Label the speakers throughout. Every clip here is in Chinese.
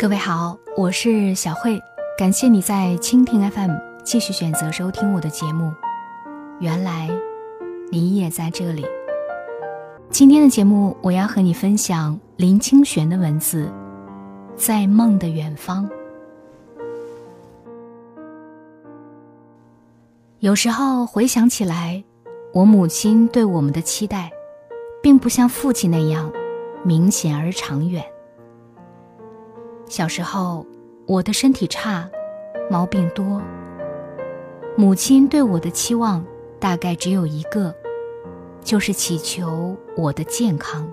Speaker 1: 各位好，我是小慧，感谢你在蜻蜓 FM 继续选择收听我的节目。原来你也在这里。今天的节目，我要和你分享林清玄的文字，《在梦的远方》。有时候回想起来，我母亲对我们的期待，并不像父亲那样明显而长远。小时候，我的身体差，毛病多。母亲对我的期望大概只有一个，就是祈求我的健康。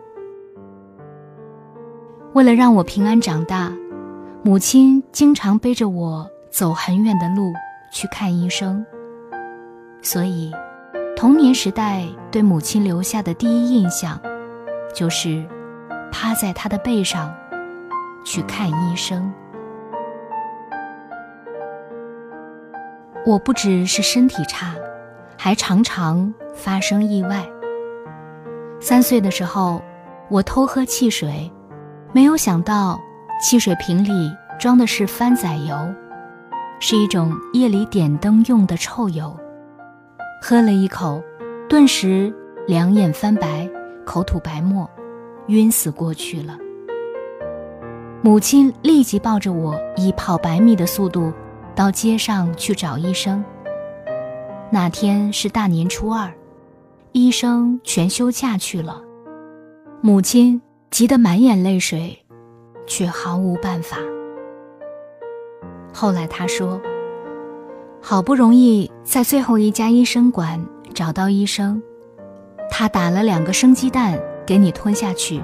Speaker 1: 为了让我平安长大，母亲经常背着我走很远的路去看医生。所以，童年时代对母亲留下的第一印象，就是趴在她的背上去看医生。我不只是身体差，还常常发生意外。三岁的时候，我偷喝汽水，没有想到汽水瓶里装的是番仔油，是一种夜里点灯用的臭油。喝了一口，顿时两眼翻白，口吐白沫，晕死过去了。母亲立即抱着我，以跑百米的速度到街上去找医生。那天是大年初二，医生全休假去了，母亲急得满眼泪水，却毫无办法。后来他说。好不容易在最后一家医生馆找到医生，他打了两个生鸡蛋给你吞下去，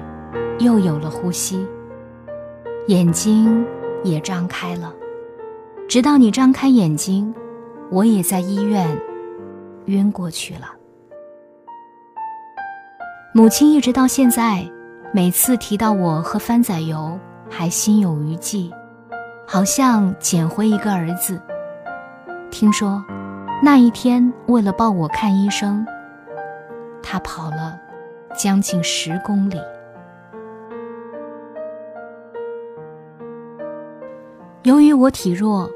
Speaker 1: 又有了呼吸，眼睛也张开了。直到你张开眼睛，我也在医院晕过去了。母亲一直到现在，每次提到我喝番仔油，还心有余悸，好像捡回一个儿子。听说，那一天为了抱我看医生，他跑了将近十公里。由于我体弱，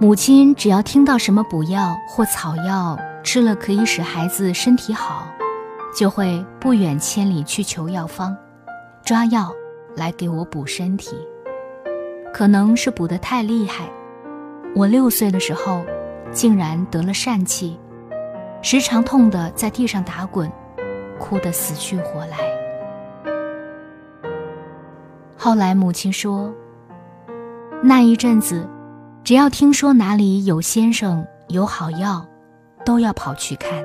Speaker 1: 母亲只要听到什么补药或草药吃了可以使孩子身体好，就会不远千里去求药方，抓药来给我补身体。可能是补得太厉害，我六岁的时候。竟然得了疝气，时常痛得在地上打滚，哭得死去活来。后来母亲说，那一阵子，只要听说哪里有先生有好药，都要跑去看，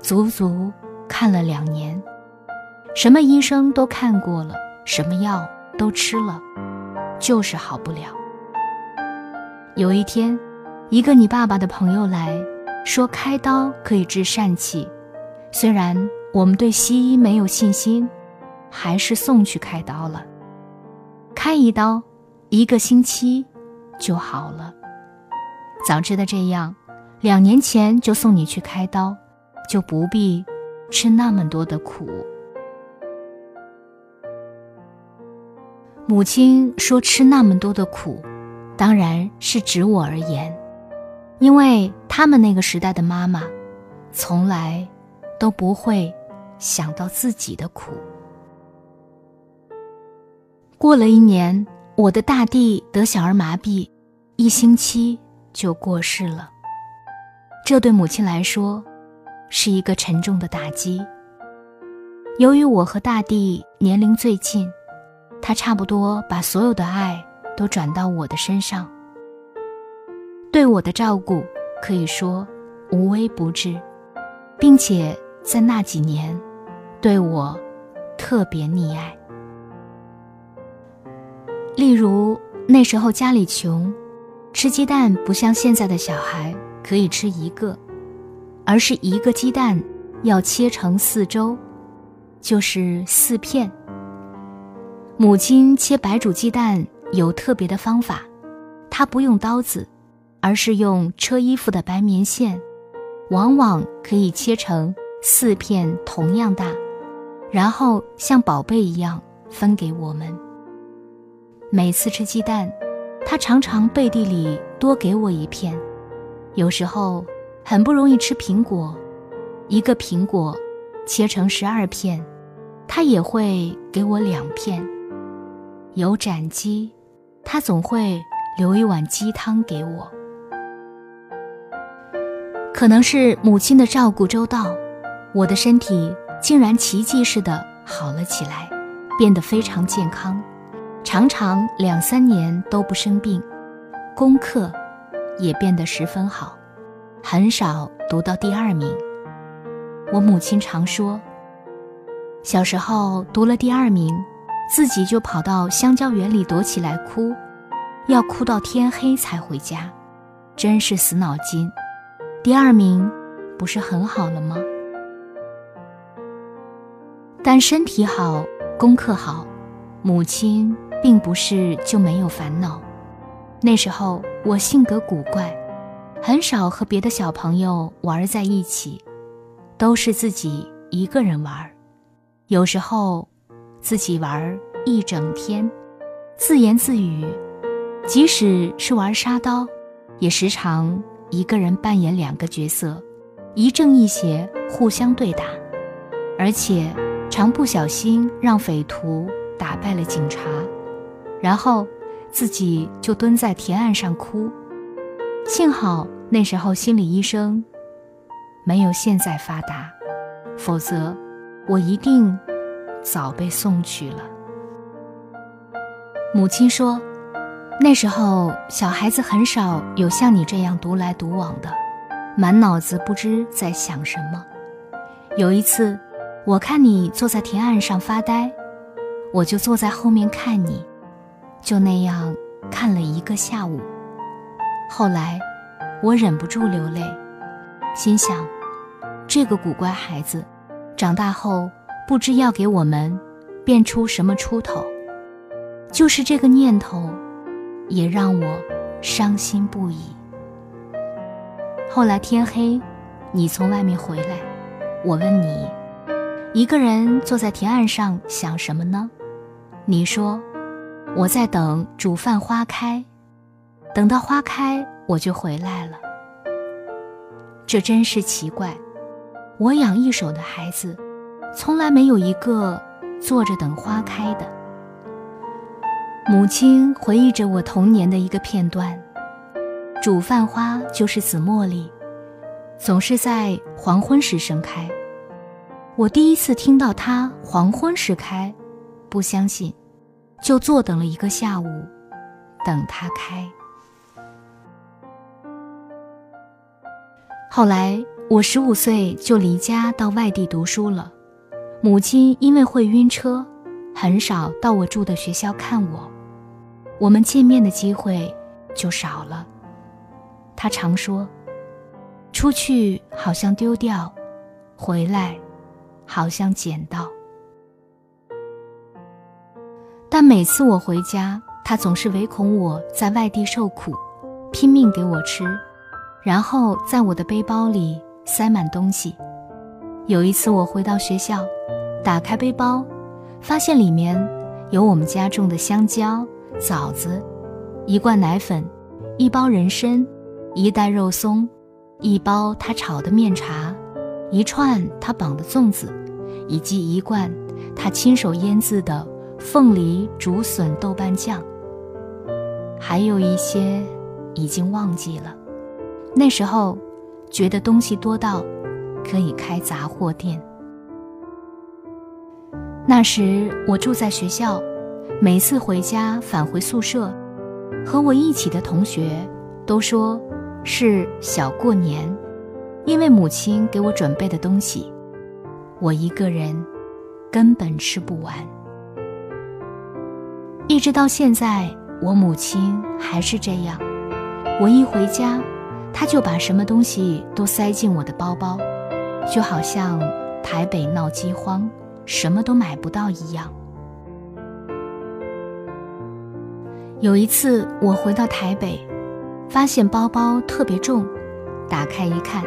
Speaker 1: 足足看了两年，什么医生都看过了，什么药都吃了，就是好不了。有一天。一个你爸爸的朋友来说开刀可以治疝气，虽然我们对西医没有信心，还是送去开刀了。开一刀，一个星期就好了。早知道这样，两年前就送你去开刀，就不必吃那么多的苦。母亲说吃那么多的苦，当然是指我而言。因为他们那个时代的妈妈，从来都不会想到自己的苦。过了一年，我的大弟得小儿麻痹，一星期就过世了。这对母亲来说，是一个沉重的打击。由于我和大弟年龄最近，他差不多把所有的爱都转到我的身上。对我的照顾可以说无微不至，并且在那几年对我特别溺爱。例如那时候家里穷，吃鸡蛋不像现在的小孩可以吃一个，而是一个鸡蛋要切成四周，就是四片。母亲切白煮鸡蛋有特别的方法，她不用刀子。而是用车衣服的白棉线，往往可以切成四片同样大，然后像宝贝一样分给我们。每次吃鸡蛋，他常常背地里多给我一片。有时候很不容易吃苹果，一个苹果切成十二片，他也会给我两片。有斩鸡，他总会留一碗鸡汤给我。可能是母亲的照顾周到，我的身体竟然奇迹似的好了起来，变得非常健康，常常两三年都不生病，功课。也变得十分好，很少读到第二名。我母亲常说，小时候读了第二名，自己就跑到香蕉园里躲起来哭，要哭到天黑才回家，真是死脑筋。第二名不是很好了吗？但身体好，功课好，母亲并不是就没有烦恼。那时候我性格古怪，很少和别的小朋友玩在一起，都是自己一个人玩。有时候自己玩一整天，自言自语。即使是玩沙刀，也时常一个人扮演两个角色，一正一邪互相对打，而且常不小心让匪徒打败了警察，然后。自己就蹲在田岸上哭，幸好那时候心理医生没有现在发达，否则我一定早被送去了。母亲说，那时候小孩子很少有像你这样独来独往的，满脑子不知在想什么。有一次，我看你坐在田岸上发呆，我就坐在后面看你。就那样看了一个下午，后来我忍不住流泪，心想：这个古怪孩子，长大后不知要给我们变出什么出头。就是这个念头，也让我伤心不已。后来天黑，你从外面回来，我问你，一个人坐在田岸上想什么呢？你说。我在等煮饭花开，等到花开我就回来了。这真是奇怪，我养一手的孩子，从来没有一个坐着等花开的。母亲回忆着我童年的一个片段：煮饭花就是紫茉莉，总是在黄昏时盛开。我第一次听到它黄昏时开，不相信。就坐等了一个下午，等它开。后来我十五岁就离家到外地读书了，母亲因为会晕车，很少到我住的学校看我，我们见面的机会就少了。她常说：“出去好像丢掉，回来好像捡到。”但每次我回家，他总是唯恐我在外地受苦，拼命给我吃，然后在我的背包里塞满东西。有一次我回到学校，打开背包，发现里面有我们家种的香蕉、枣子，一罐奶粉，一包人参，一袋肉松，一包他炒的面茶，一串他绑的粽子，以及一罐他亲手腌制的。凤梨竹笋豆瓣酱，还有一些已经忘记了。那时候觉得东西多到可以开杂货店。那时我住在学校，每次回家返回宿舍，和我一起的同学都说是小过年，因为母亲给我准备的东西，我一个人根本吃不完。一直到现在，我母亲还是这样。我一回家，她就把什么东西都塞进我的包包，就好像台北闹饥荒，什么都买不到一样。有一次，我回到台北，发现包包特别重，打开一看，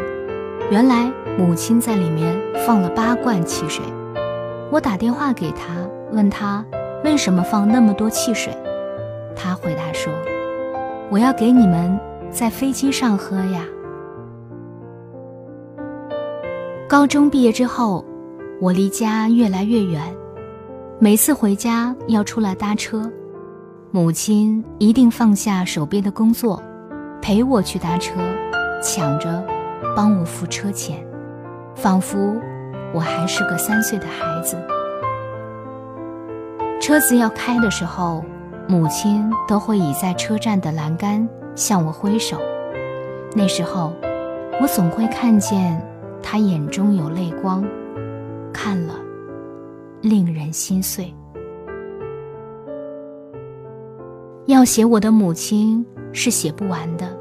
Speaker 1: 原来母亲在里面放了八罐汽水。我打电话给她，问她。为什么放那么多汽水？他回答说：“我要给你们在飞机上喝呀。高中毕业之后，我离家越来越远，每次回家要出来搭车，母亲一定放下手边的工作，陪我去搭车，抢着帮我付车钱，仿佛我还是个三岁的孩子。车子要开的时候，母亲都会倚在车站的栏杆向我挥手，那时候我总会看见。她眼中有泪光，看了令人心碎。要写我的母亲是写不完的。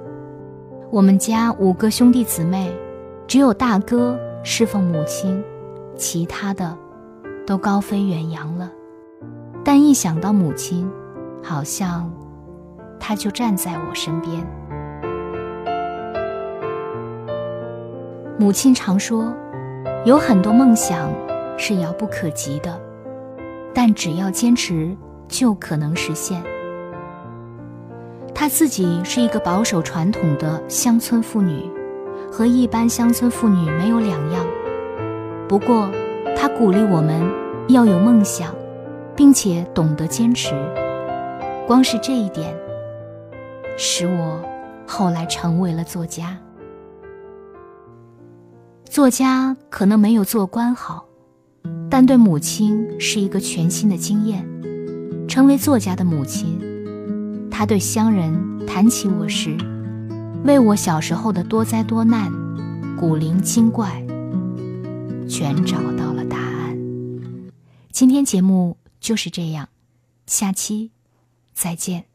Speaker 1: 我们家五个兄弟姊妹，只有大哥侍奉母亲，其他的都高飞远扬了。但一想到母亲，好像她就站在我身边。母亲常说，有很多梦想是遥不可及的，但只要坚持，就可能实现。她自己是一个保守传统的乡村妇女，和一般乡村妇女没有两样。不过，她鼓励我们要有梦想，并且懂得坚持。光是这一点，使我后来成为了作家。作家可能没有做官好，但对母亲是一个全新的经验。成为作家的母亲，她对乡人谈起我时，为我小时候的多灾多难、古灵精怪，全找到了答案。今天节目就是这样，下期再见。